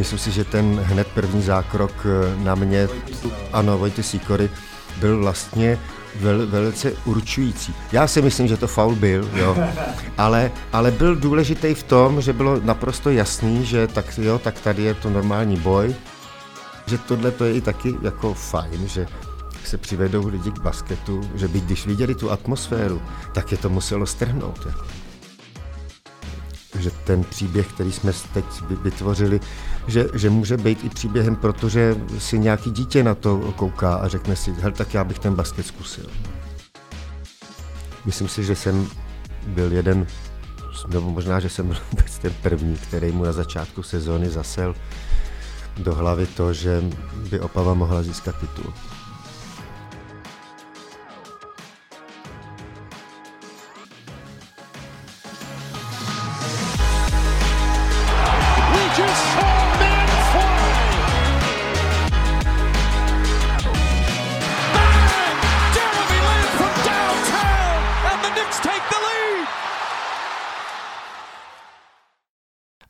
Myslím si, že ten hned první zákrok eh, na mě, ano, Vojty Sikory, byl vlastně vel, velice určující. Já si myslím, že to faul byl, jo, ale, ale byl důležitý v tom, že bylo naprosto jasný, že tak, jo, tak tady je to normální boj, že tohle to je i taky jako fajn, že se přivedou lidi k basketu, že by když viděli tu atmosféru, tak je to muselo strhnout. Jako. Že ten příběh, který jsme teď vytvořili, že, že může být i příběhem, protože si nějaký dítě na to kouká a řekne si, hej, tak já bych ten basket zkusil. Myslím si, že jsem byl jeden, nebo možná, že jsem byl vůbec ten první, který mu na začátku sezóny zasel do hlavy to, že by Opava mohla získat titul. Jones.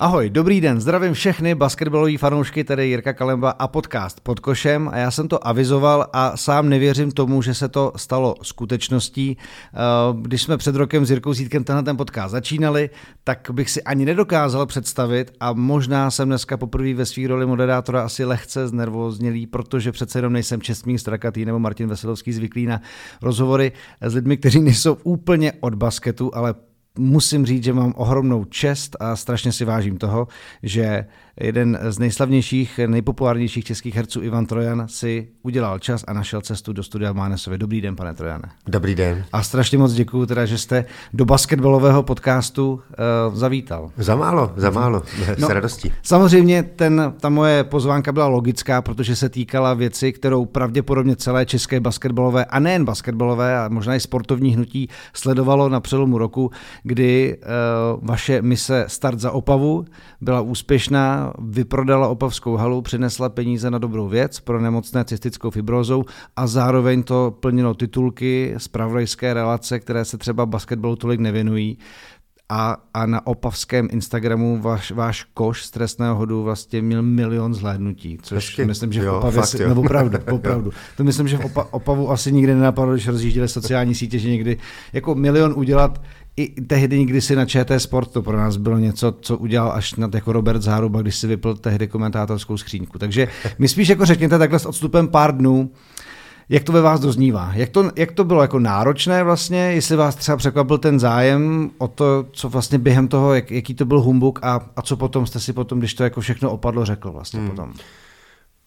Ahoj, dobrý den, zdravím všechny basketbalové fanoušky, tedy Jirka Kalemba a podcast pod košem a já jsem to avizoval a sám nevěřím tomu, že se to stalo skutečností. Eh, Když jsme před rokem s Jirkou Zítkem tenhle ten podcast začínali, tak bych si ani nedokázal představit a možná jsem dneska poprvé ve své roli moderátora asi lehce znervoznělý, protože přece jenom nejsem Čestmír Strakatý nebo Martin Veselovský zvyklý na rozhovory s lidmi, kteří nejsou úplně od basketu, ale musím říct, že mám ohromnou čest a strašně si vážím toho, že jeden z nejslavnějších, nejpopulárnějších českých herců Ivan Trojan si udělal čas a našel cestu do studia v Mánesově. Dobrý den, pane Trojane. Dobrý den. A strašně moc děkuju teda, že jste do basketbalového podcastu uh, zavítal. Za málo, za málo, no, s radostí. Samozřejmě ten, ta moje pozvánka byla logická, protože se týkala věci, kterou pravděpodobně celé české basketbalové, a nejen basketbalové, a možná i sportovní hnutí sledovalo na přelomu roku, kdy uh, vaše mise Start za Opavu byla úspěšná, vyprodala Opavskou halu, přinesla peníze na dobrou věc pro nemocné cystickou fibrózou a zároveň to plnilo titulky zpravodajské relace, které se třeba basketbalu tolik nevěnují a, a na opavském Instagramu váš, váš koš z trestného hodu vlastně měl milion zhlédnutí, což Hezky. myslím, že v Opavě, si, nebo opravdu, opravdu. To myslím, že v Opa, Opavu asi nikdy nenapadlo, když rozjížděli sociální sítě, že někdy jako milion udělat i tehdy někdy si na ČT Sport to pro nás bylo něco, co udělal až nad jako Robert Záruba, když si vypl tehdy komentátorskou skříňku. Takže mi spíš jako řekněte takhle s odstupem pár dnů, jak to ve vás doznívá? Jak to, jak to bylo jako náročné vlastně? Jestli vás třeba překvapil ten zájem o to, co vlastně během toho, jak, jaký to byl humbuk a, a co potom jste si potom, když to jako všechno opadlo, řekl vlastně hmm. potom?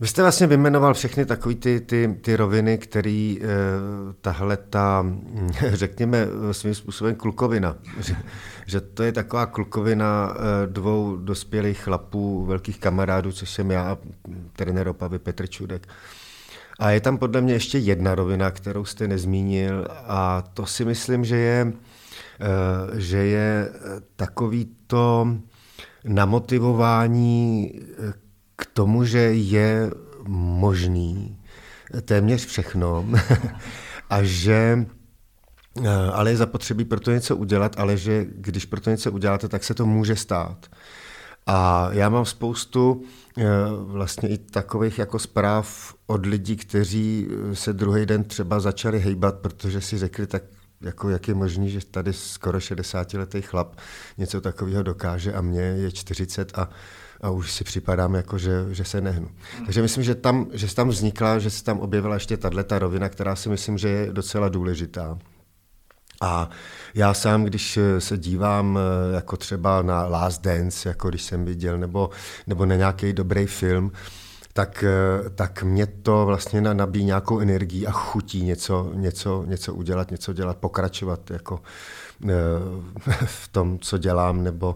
Vy jste vlastně vyjmenoval všechny takové ty, ty, ty roviny, který eh, tahle ta, hm, řekněme, eh, svým způsobem klukovina. Že, že to je taková klukovina eh, dvou dospělých chlapů, velkých kamarádů, což jsem já a trenér Opavy Petr Čudek. A je tam podle mě ještě jedna rovina, kterou jste nezmínil a to si myslím, že je, že je takový to namotivování k tomu, že je možný téměř všechno a že eh, ale je zapotřebí pro to něco udělat, ale že když pro to něco uděláte, tak se to může stát. A já mám spoustu eh, vlastně i takových jako zpráv od lidí, kteří se druhý den třeba začali hejbat, protože si řekli, tak jako jak je možný, že tady skoro 60-letý chlap něco takového dokáže a mě je 40 a, a už si připadám jako, že, že se nehnu. Takže myslím, že tam, že tam vznikla, že se tam objevila ještě tato rovina, která si myslím, že je docela důležitá. A já sám, když se dívám eh, jako třeba na Last Dance, jako když jsem viděl, nebo, nebo na nějaký dobrý film, tak, eh, tak mě to vlastně na- nabíjí nějakou energii a chutí něco, něco, něco udělat, něco dělat, pokračovat jako eh, v tom, co dělám, nebo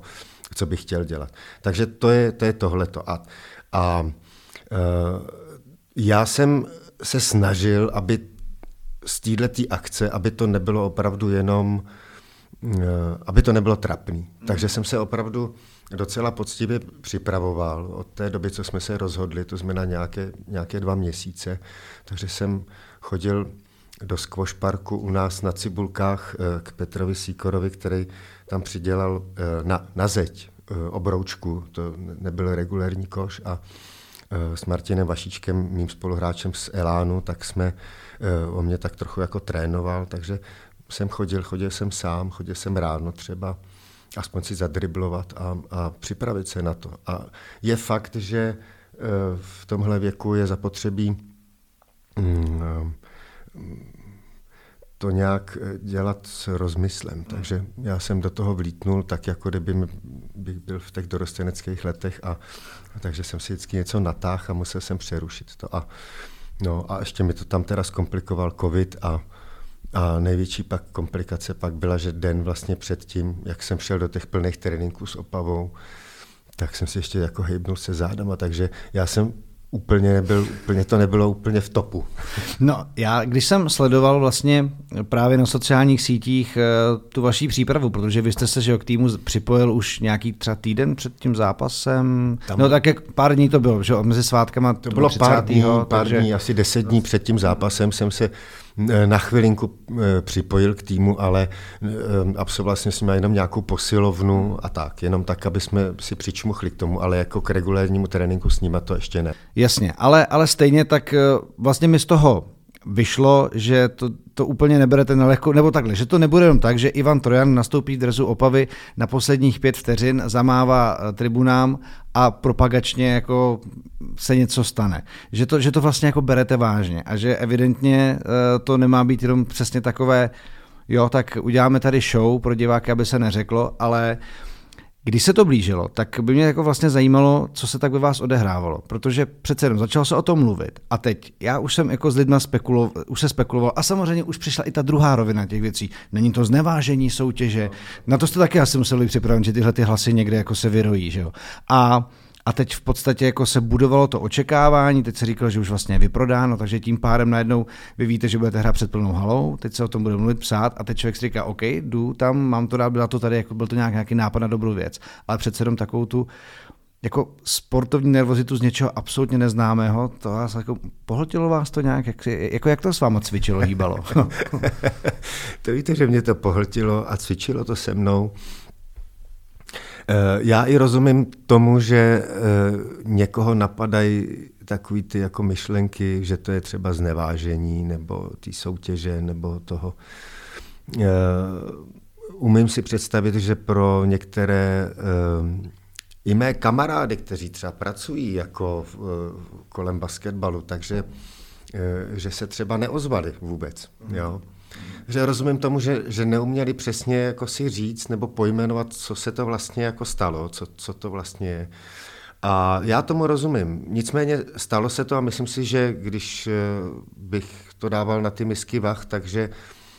co bych chtěl dělat. Takže to je, to je tohleto. A, a eh, já jsem se snažil, aby z této akce, aby to nebylo opravdu jenom aby to nebylo trapný. Takže jsem se opravdu docela poctivě připravoval od té doby, co jsme se rozhodli, to znamená nějaké, nějaké dva měsíce. Takže jsem chodil do squash parku u nás na Cibulkách eh, k Petrovi Síkorovi, který tam přidělal eh, na, na zeď eh, obroučku, to nebyl regulérní koš a s Martinem Vašíčkem, mým spoluhráčem z Elánu, tak jsme, o mě tak trochu jako trénoval, takže jsem chodil, chodil jsem sám, chodil jsem ráno třeba, aspoň si zadriblovat a, a připravit se na to. A je fakt, že v tomhle věku je zapotřebí mm, to nějak eh, dělat s rozmyslem. Takže já jsem do toho vlítnul tak, jako kdyby bych byl v těch dorosteneckých letech a, a takže jsem si vždycky něco natáhl a musel jsem přerušit to. A, no, a ještě mi to tam teda zkomplikoval covid a, a největší pak komplikace pak byla, že den vlastně předtím, jak jsem šel do těch plných tréninků s Opavou, tak jsem si ještě jako hejbnul se zádama, takže já jsem úplně, nebyl, úplně to nebylo úplně v topu. No, já když jsem sledoval vlastně právě na sociálních sítích eh, tu vaší přípravu, protože vy jste se že k týmu připojil už nějaký třeba týden před tím zápasem, Tam... no tak jak pár dní to bylo, že mezi svátkama to bylo 30. pár dní, pár takže... dní, asi deset dní před tím zápasem jsem se Eh, na chvilinku eh, připojil k týmu, ale absolvoval jsem s nimi jenom nějakou posilovnu a tak, jenom tak, aby jsme si přičmuchli k tomu, ale jako k regulérnímu tréninku s nimi to ještě ne. Jasně, ale, ale stejně tak vlastně mi z toho vyšlo, že to, to úplně neberete na lehko, nebo takhle, že to nebude jenom tak, že Ivan Trojan nastoupí v drezu Opavy na posledních pět vteřin, zamává eh, tribunám a propagačně jako se něco stane. Že to, že to vlastně jako berete vážně a že evidentně eh, to nemá být jenom přesně takové, jo, tak uděláme tady show pro diváky, aby se neřeklo, ale uh, když se to blížilo, tak by mě jako vlastně zajímalo, co se tak ve vás odehrávalo, protože přece jenom začalo se o tom mluvit a teď já už jsem jako s lidma spekuloval, už se spekuloval a samozřejmě už přišla i ta druhá rovina těch věcí. Není to znevážení soutěže, na to jste taky asi museli připravit, že tyhle ty hlasy někde jako se vyrojí, že jo. A a teď v podstatě jako se budovalo to očekávání, teď se říkalo, že už vlastně je vyprodáno, takže tím pádem najednou vy víte, že budete hrát před plnou halou, teď se o tom bude mluvit, psát a teď člověk si říká, OK, jdu tam, mám to dát, byla to tady, jako byl to nějak, nějaký nápad na dobrou věc, ale přece jenom takovou tu jako sportovní nervozitu z něčeho absolutně neznámého, to vás jako pohltilo vás to nějak, jak, jako jak to s váma cvičilo, hýbalo? to víte, že mě to pohltilo a cvičilo to se mnou já i rozumím tomu, že eh, někoho napadají takový ty jako myšlenky, že to je třeba znevážení nebo ty soutěže nebo toho. Eh, umím si představit, že pro některé i mé kamarády, kteří třeba pracují jako kolem basketbalu, takže že se třeba neozvali vůbec. Jo že rozumím tomu, že, že neuměli přesně jako si říct nebo pojmenovat, co se to vlastně jako stalo, co, co to vlastně je. A já tomu rozumím. Nicméně stalo se to a myslím si, že když eh, bych to dával na ty misky vach, takže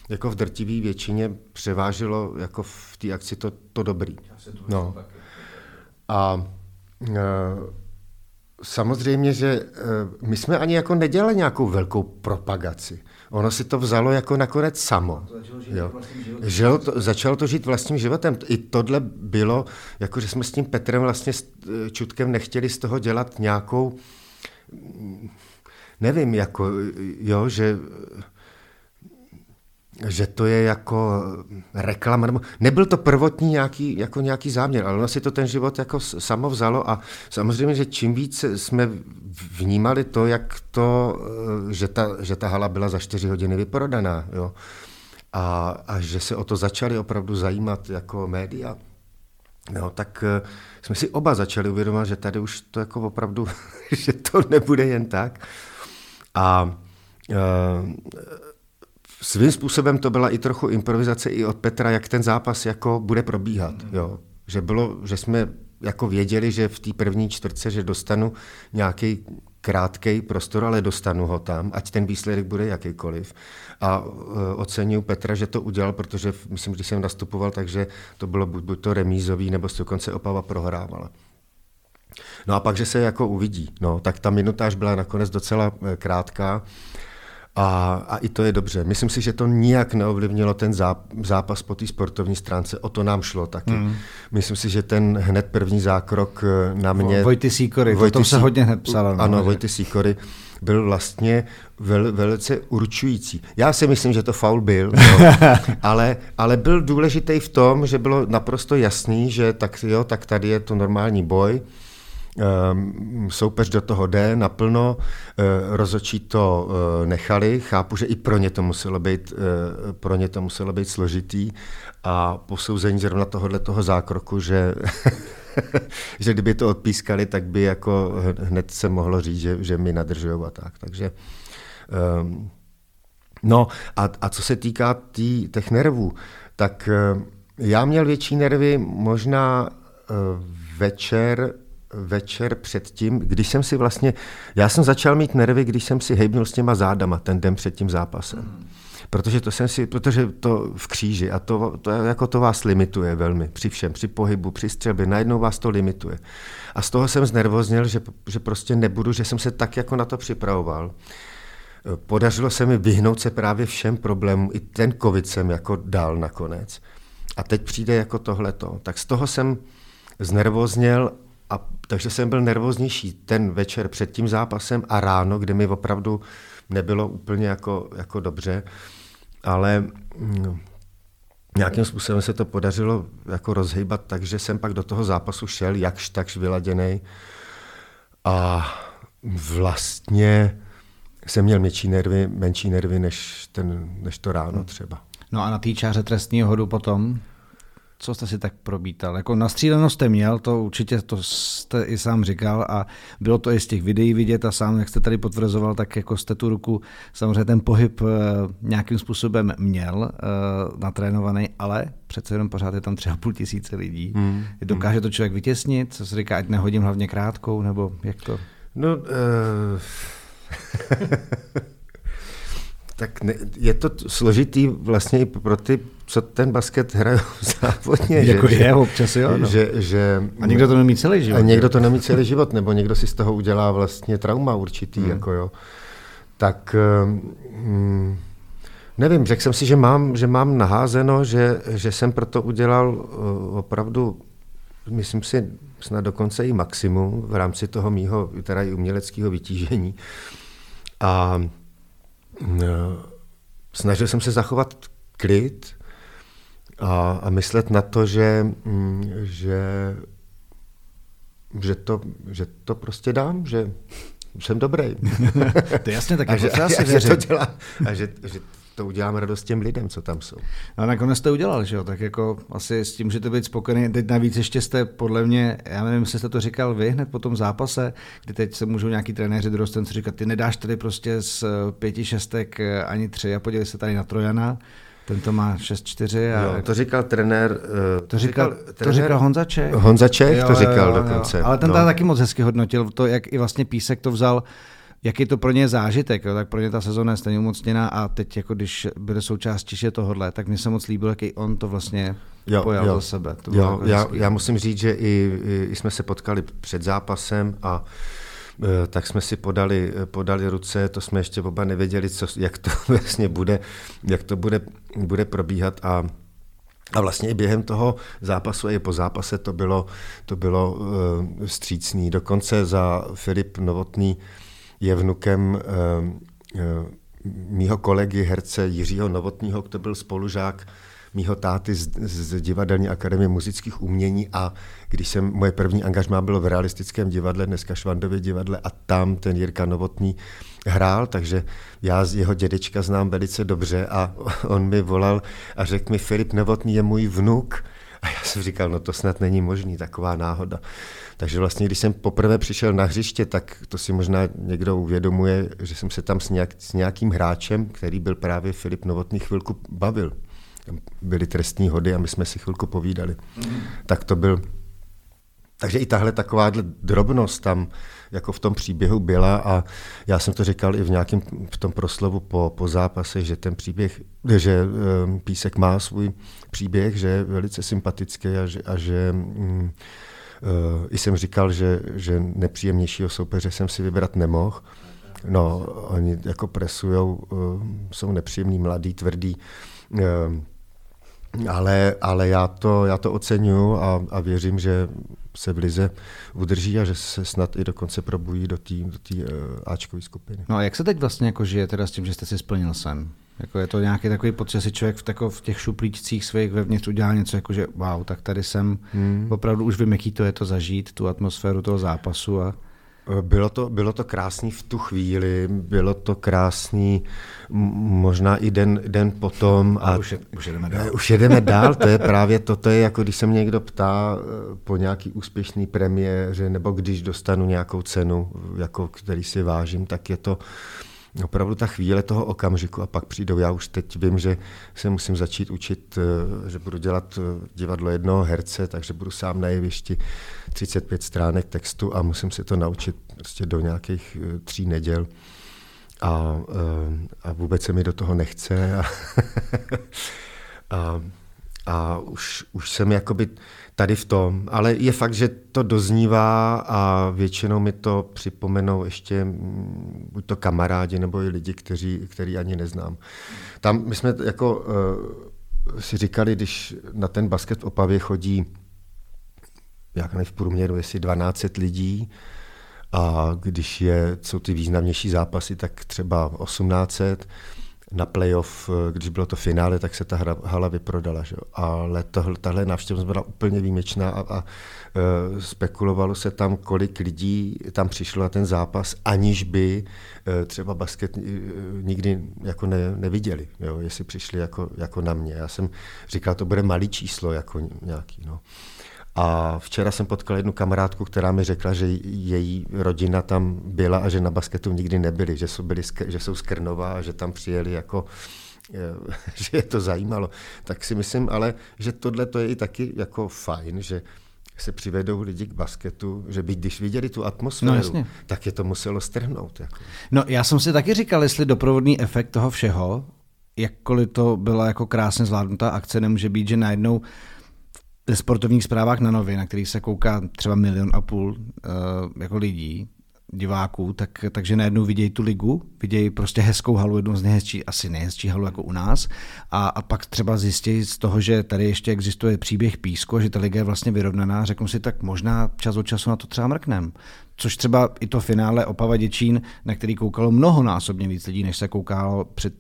jako v drtivé většině převážilo jako v té akci to, to dobrý. No. A e, samozřejmě, že e, my jsme ani jako nedělali nějakou velkou propagaci ono si to vzalo jako nakonec samo. Jo. Žil to, začalo to žít vlastním životem. I tohle bylo, jako že jsme s tím Petrem vlastně s Čutkem nechtěli z toho dělat nějakou, nevím, jako, jo, že že to je jako reklama, nebo nebyl to prvotní nějaký, jako nějaký záměr, ale ono si to ten život jako samo vzalo a samozřejmě, že čím víc jsme vnímali to, jak to, eh, že ta, že ta hala byla za čtyři hodiny vyprodaná, jo, a, a že se o to začali opravdu zajímat jako média, No, tak uh, jsme si oba začali uvědomovat, že tady už to jako opravdu, že to nebude jen tak. A uh, svým způsobem to byla i trochu improvizace i od Petra, jak ten zápas jako bude probíhat. Jo. Že, bylo, že jsme jako věděli, že v té první čtvrtce, že dostanu nějaký krátký prostor, ale dostanu ho tam, ať ten výsledek bude jakýkoliv. A uh, oceňuji Petra, že to udělal, protože myslím, když jsem nastupoval, takže to bylo buď, buď to remízový, nebo se dokonce Opava prohrávala. No a pak, že se jako uvidí. No, tak ta minutáž byla nakonec docela e, krátká. A, a i to je dobře. Myslím si, že to nijak neovlivnilo ten zápas po té sportovní stránce. O to nám šlo taky. Mm. Myslím si, že ten hned první zákrok eh, na mě... Vojty Sýkory, Vojty to, to se hodně hned psalo. No, ano, Vojty Sýkory byl vlastně vel, velice určující. Já si myslím, že to faul byl, no, ale, ale byl důležitý v tom, že bylo naprosto jasný, že tak, jo, tak tady je to normální boj, soupeř do toho jde naplno, uh, rozočí to uh, nechali, chápu, že i pro ně to muselo být, uh, pro ně to muselo být složitý a posouzení zrovna tohohle toho zákroku, že že kdyby to odpískali, tak by jako hned se mohlo říct, že, že mi nadržují a tak. Takže um, no a, a co se týká tý, těch nervů, tak já měl větší nervy možná večer večer předtím, když jsem si vlastně, já jsem začal mít nervy, když jsem si hejbnul s těma zádama ten den před tím zápasem. Mm. Protože to jsem si, protože to v kříži a to, to, jako to vás limituje velmi při všem, při pohybu, při střelbě, najednou vás to limituje. A z toho jsem znervoznil, že, že prostě nebudu, že jsem se tak jako na to připravoval. Podařilo se mi vyhnout se právě všem problémům, i ten covid jsem jako dal nakonec. A teď přijde jako tohleto. Tak z toho jsem znervozněl a takže jsem byl nervóznější ten večer před tím zápasem a ráno, kdy mi opravdu nebylo úplně jako, jako dobře, ale mm, nějakým způsobem se to podařilo jako rozhýbat, takže jsem pak do toho zápasu šel jakž takž vyladěný a vlastně jsem měl menší nervy, menší nervy než, ten, než to ráno třeba. No a na té čáře trestního hodu potom? Co jste si tak probítal? Jako nastříleno jste měl, to určitě to jste i sám říkal a bylo to i z těch videí vidět a sám, jak jste tady potvrzoval, tak jako jste tu ruku, samozřejmě ten pohyb eh, nějakým způsobem měl eh, natrénovaný, ale přece jenom pořád je tam třeba půl tisíce lidí. Hmm. Dokáže to člověk vytěsnit? Co se říká, ať nehodím hlavně krátkou, nebo jak to? No, uh... tak ne, je to složitý vlastně i pro ty, co ten basket hrají závodně. Jako že, je, občas jo. No. Že, že, a někdo to nemí celý život. A někdo to nemí celý život, nebo někdo si z toho udělá vlastně trauma určitý. Hmm. Jako jo. Tak um, nevím, řekl jsem si, že mám, že mám naházeno, že, že jsem proto udělal uh, opravdu, myslím si, snad dokonce i maximum v rámci toho mýho teda i uměleckého vytížení. A snažil jsem se zachovat klid a, a myslet na to, že, mm, že, že, to, že to prostě dám, že jsem dobrý. to je jasně, tak a že, a, že to dělá, a že, že to udělám radost těm lidem, co tam jsou. No a nakonec jste udělal, že jo? Tak jako asi s tím můžete být spokojený. Teď navíc ještě jste podle mě, já nevím, jestli jste to říkal vy hned po tom zápase, kdy teď se můžou nějaký trenéři dorostenci říkat, ty nedáš tady prostě z pěti šestek ani tři a podívej se tady na Trojana, ten to má 6-4. A... Jo, to říkal trenér... Uh, to, říkal, trenér, to říkal Honza Čech. Honza Čech jo, to říkal jo, jo, dokonce. Jo. Ale ten no. taky moc hezky hodnotil to, jak i vlastně Písek to vzal jaký to pro ně zážitek, jo, tak pro ně ta sezóna je stejně umocněná a teď jako když bude součástí že tohohle, tak mi se moc líbilo, jaký on to vlastně jo, pojal jo. za sebe. To jo, jako já, já musím říct, že i, i jsme se potkali před zápasem a tak jsme si podali, podali ruce, to jsme ještě oba nevěděli, co, jak to vlastně bude, jak to bude, bude probíhat a a vlastně i během toho zápasu i po zápase to bylo, to bylo uh, střícný. Dokonce za Filip Novotný je vnukem mýho kolegy herce Jiřího Novotního, to byl spolužák mýho táty z, z Divadelní akademie muzických umění a když jsem, moje první angažmá bylo v realistickém divadle, dneska Švandově divadle a tam ten Jirka Novotný hrál, takže já z jeho dědečka znám velice dobře a on mi volal a řekl mi, Filip Novotný je můj vnuk. A já jsem říkal, no to snad není možný, taková náhoda. Takže vlastně, když jsem poprvé přišel na hřiště, tak to si možná někdo uvědomuje, že jsem se tam s, nějak, s nějakým hráčem, který byl právě Filip Novotný, chvilku bavil. Byly trestní hody a my jsme si chvilku povídali. Mm. Tak to byl... Takže i tahle takováhle drobnost tam jako v tom příběhu byla a já jsem to říkal i v nějakém v tom proslovu po, po zápase, že ten příběh, že um, Písek má svůj příběh, že je velice sympatický a že, a že um, Uh, I jsem říkal, že, že nepříjemnějšího soupeře jsem si vybrat nemohl. No, oni jako presujou, uh, jsou nepříjemný, mladý, tvrdý, uh, ale, ale já, to, já to oceňuju a, a věřím, že se v Lize udrží a že se snad i dokonce probují do té do tý, uh, Ačkové skupiny. No a jak se teď vlastně jako žije teda s tím, že jste si splnil sen? Jako je to nějaký takový pocit, že si člověk v, tako, v těch šuplíčcích svých vevnitř udělá něco jako, že wow, tak tady jsem, hmm. opravdu už vím, jaký to je to zažít, tu atmosféru toho zápasu a bylo to, bylo to krásný v tu chvíli, bylo to krásný možná i den, den potom. A už, je, už jedeme dál. Už jedeme dál, to je právě to, to je jako když se mě někdo ptá eh, po nějaký úspěšný premiéře nebo když dostanu nějakou cenu, jako který si vážím, tak je to opravdu ta chvíle toho okamžiku a pak přijdou. Já už teď vím, že se musím začít učit, eh, že budu dělat eh, divadlo jednoho herce, takže budu sám na jevišti 35 stránek textu a musím si to naučit prostě do nějakých eh, tří neděl. A, a vůbec se mi do toho nechce. A, a, a už, už jsem jakoby tady v tom, ale je fakt, že to doznívá a většinou mi to připomenou ještě mm, buď to kamarádi nebo i lidi, kteří, který ani neznám. Tam my jsme jako uh, si říkali, když na ten basket v Opavě chodí jak v průměru, jestli 12 lidí, a když je, jsou ty významnější zápasy, tak třeba 1800, na playoff, eh, když bylo to finále, tak se ta hra, hala vyprodala. Že? Ale tohle, tahle návštěvnost byla úplně výjimečná a, a e, spekulovalo se tam, kolik lidí tam přišlo na ten zápas, aniž by e, třeba basket e, nikdy jako ne, neviděli, jo? jestli přišli jako, jako na mě. Já jsem říkal, to bude malý číslo jako nějaký. No. A včera jsem potkal jednu kamarádku, která mi řekla, že její rodina tam byla a že na basketu nikdy nebyli, že jsou, byli, že jsou z Krnova a že tam přijeli jako eh, že je to zajímalo. Tak si myslím ale, že tohle to je i taky jako fajn, že se přivedou lidi k basketu, že by když viděli tu atmosféru, no, tak je to muselo strhnout. Jako. No já jsem si taky říkal, jestli doprovodný efekt toho všeho, jakkoliv to byla jako krásně zvládnutá akce, nemůže být, že najednou ve sportovních zprávách na nově, na kterých se kouká třeba milion a půl uh, jako lidí, diváků, tak, takže najednou vidějí tu ligu, vidějí prostě hezkou halu, jednu z nejhezčí, asi nejhezčí halu jako u nás a, a pak třeba zjistí z toho, že tady ještě existuje příběh písku, že ta liga je vlastně vyrovnaná, řeknu si, tak možná čas od času na to třeba mrknem. Což třeba i to finále Opava Děčín, na který koukalo mnohonásobně víc lidí, než se koukalo před,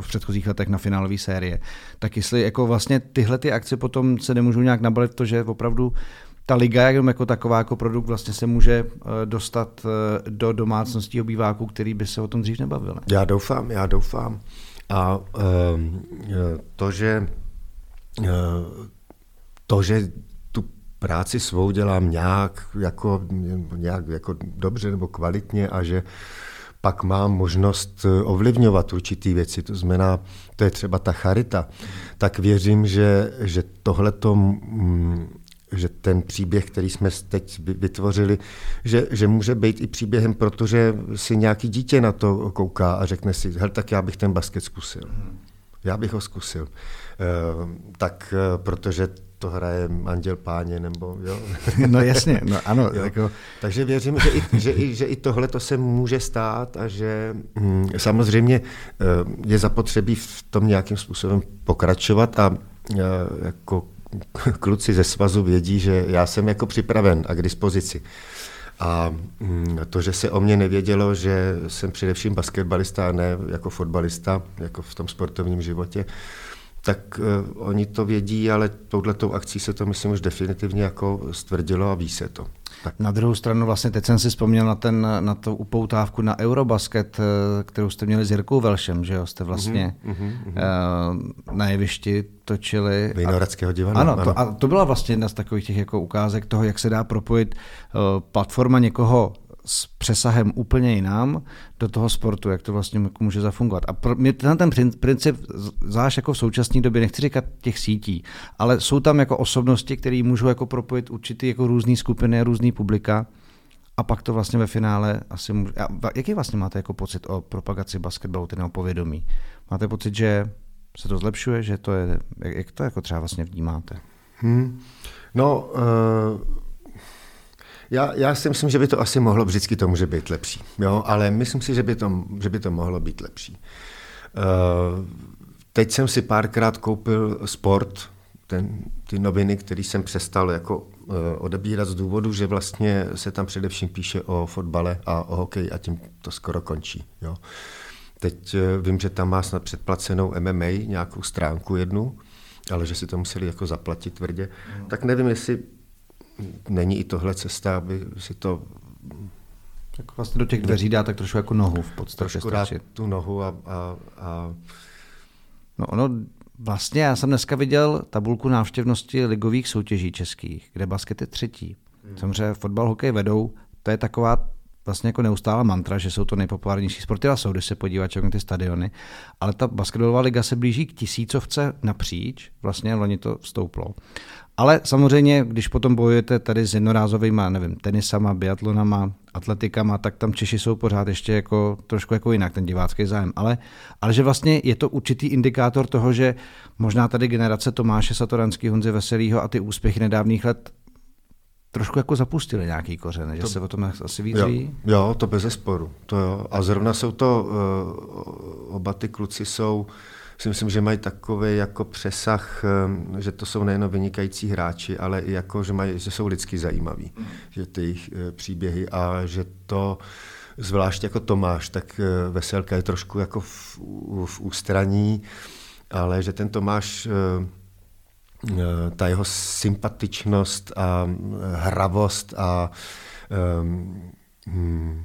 v předchozích letech na finálové série. Tak jestli jako vlastně tyhle ty akce potom se nemůžou nějak nabalit to, že opravdu ta liga jenom jako taková jako produkt vlastně se může eh, dostat eh, do domácností obýváků, který by se o tom dřív nebavil. Já doufám, já doufám. A um, to, že to, že tu práci svou dělám nějak jako, nějak jako dobře nebo kvalitně a že pak mám možnost ovlivňovat určitý věci, to znamená, to je třeba ta charita, tak věřím, že, že tohle to mm, že ten příběh, který jsme teď vytvořili, že, že může být i příběhem, protože si nějaký dítě na to kouká a řekne si, hel, tak já bych ten basket zkusil. Já bych ho zkusil. E, tak e, protože to hraje Anděl Páně, nebo jo. No jasně, no ano. Jo. Jako... Takže věřím, že i, že, i, že i tohle to se může stát a že hm, samozřejmě eh, je zapotřebí v tom nějakým způsobem pokračovat a jako kluci ze svazu vědí, že já jsem jako připraven a k dispozici. A mm, to, že se o mě nevědělo, že jsem především basketbalista a ne jako fotbalista, jako v tom sportovním životě, tak uh, oni to vědí, ale touhletou akcí se to, myslím, už definitivně jako stvrdilo a ví se to. Tak. Na druhou stranu vlastně teď jsem si vzpomněl na, ten, na tu upoutávku na Eurobasket, eh, kterou jste měli s Jirkou Velšem, že jo? Jste vlastně mm-hmm, mm-hmm. na jevišti točili. Vinohradského divadla. Ano, ano. To, a to byla vlastně jedna z takových těch jako ukázek toho, jak se dá propojit uh, platforma někoho s přesahem úplně jinam do toho sportu, jak to vlastně může zafungovat. A pro mě ten, ten princip, zvlášť jako v současné době, nechci říkat těch sítí, ale jsou tam jako osobnosti, které můžou jako propojit určitý jako různé skupiny, různý publika a pak to vlastně ve finále asi může... A jaký vlastně máte jako pocit o propagaci basketbalu, tedy povědomí? Máte pocit, že se to zlepšuje, že to je... Jak to jako třeba vlastně vnímáte? Hmm. No, uh Já, já si myslím, že by to asi mohlo vždycky to může být lepší, jo? ale myslím si, že by to, že by to mohlo být lepší. Uh, teď jsem si párkrát koupil sport, ten, ty noviny, který jsem přestal jako uh, odebírat z důvodu, že vlastně se tam především píše o fotbale a o hokeji a tím to skoro končí. Jo. Teď uh, vím, že tam má snad předplacenou MMA nějakou stránku jednu, ale že si to museli jako zaplatit tvrdě. Mm. Tak nevím, jestli není i tohle cesta, aby si to tak vlastně do těch dveří dá tak trošku jako nohu v podstatě. Trošku dá tu nohu a, a, a... No ono, vlastně já jsem dneska viděl tabulku návštěvnosti ligových soutěží českých, kde basket je třetí. Hmm. Samozřejmě fotbal, hokej vedou, to je taková vlastně jako neustála mantra, že jsou to nejpopulárnější sporty a jsou, když se podívat na ty stadiony, ale ta basketbalová liga se blíží k tisícovce napříč, vlastně loni to vstouplo. Ale samozřejmě, když potom bojujete tady s jednorázovými, nevím, tenisama, biatlonama, atletikama, tak tam Češi jsou pořád ještě jako, trošku jako jinak, ten divácký zájem. Ale, ale že vlastně je to určitý indikátor toho, že možná tady generace Tomáše Satoranský, Honzy Veselýho a ty úspěchy nedávných let trošku jako zapustili nějaký kořen, že to, se o tom asi víc jo, jo, to bez sporu. To jo. A zrovna jsou to, uh, oba ty kluci jsou si myslím, že mají takový jako přesah, eh, že to jsou nejen vynikající hráči, ale i jako, že, mají, že jsou lidsky zajímaví, mm. že ty jejich eh, příběhy a že to, zvlášť jako Tomáš, tak eh, Veselka je trošku jako v, v ústraní, ale že ten Tomáš ta jeho sympatičnost a hravost a um, hmm,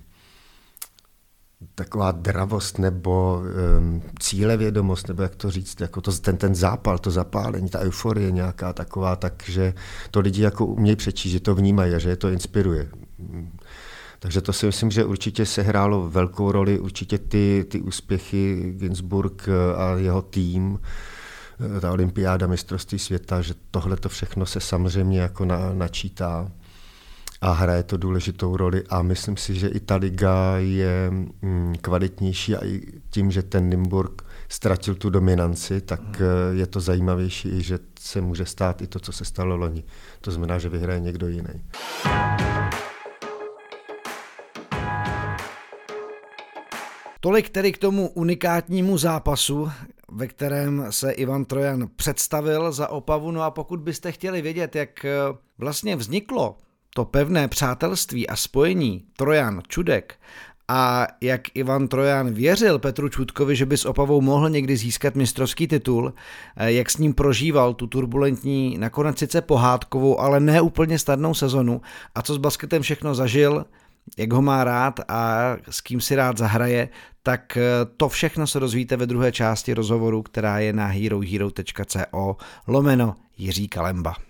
taková dravost nebo um, cílevědomost, nebo jak to říct, jako to, ten, ten zápal, to zapálení, ta euforie nějaká taková, takže to lidi jako umějí přečíst, že to vnímají a že je to inspiruje. Takže to si myslím, že určitě se hrálo velkou roli, určitě ty, ty úspěchy Ginsburg a jeho tým, ta olympiáda mistrovství světa, že tohle to všechno se samozřejmě jako na, načítá a hraje to důležitou roli a myslím si, že i ta liga je mm, kvalitnější a i tím, že ten Nymburk ztratil tu dominanci, tak hmm. eh, je to zajímavější i, že se může stát i to, co se stalo loni. To znamená, že vyhraje někdo jiný. Tolik tedy k tomu unikátnímu zápasu, ve kterém se Ivan Trojan představil za Opavu. No a pokud byste chtěli vědět, jak eh, vlastně vzniklo to pevné přátelství a spojení Trojan Čudek a jak Ivan Trojan věřil Petru Čudkovi, že by s Opavou mohl někdy získat mistrovský titul, eh, jak s ním prožíval tu turbulentní, nakonec sice pohádkovou, ale ne úplně snadnou sezonu a co s basketem všechno zažil, jak ho má rád a s kým si rád zahraje, tak eh, to všechno se dozvíte ve druhé části rozhovoru, která je na herohero.co lomeno Jiří Kalemba.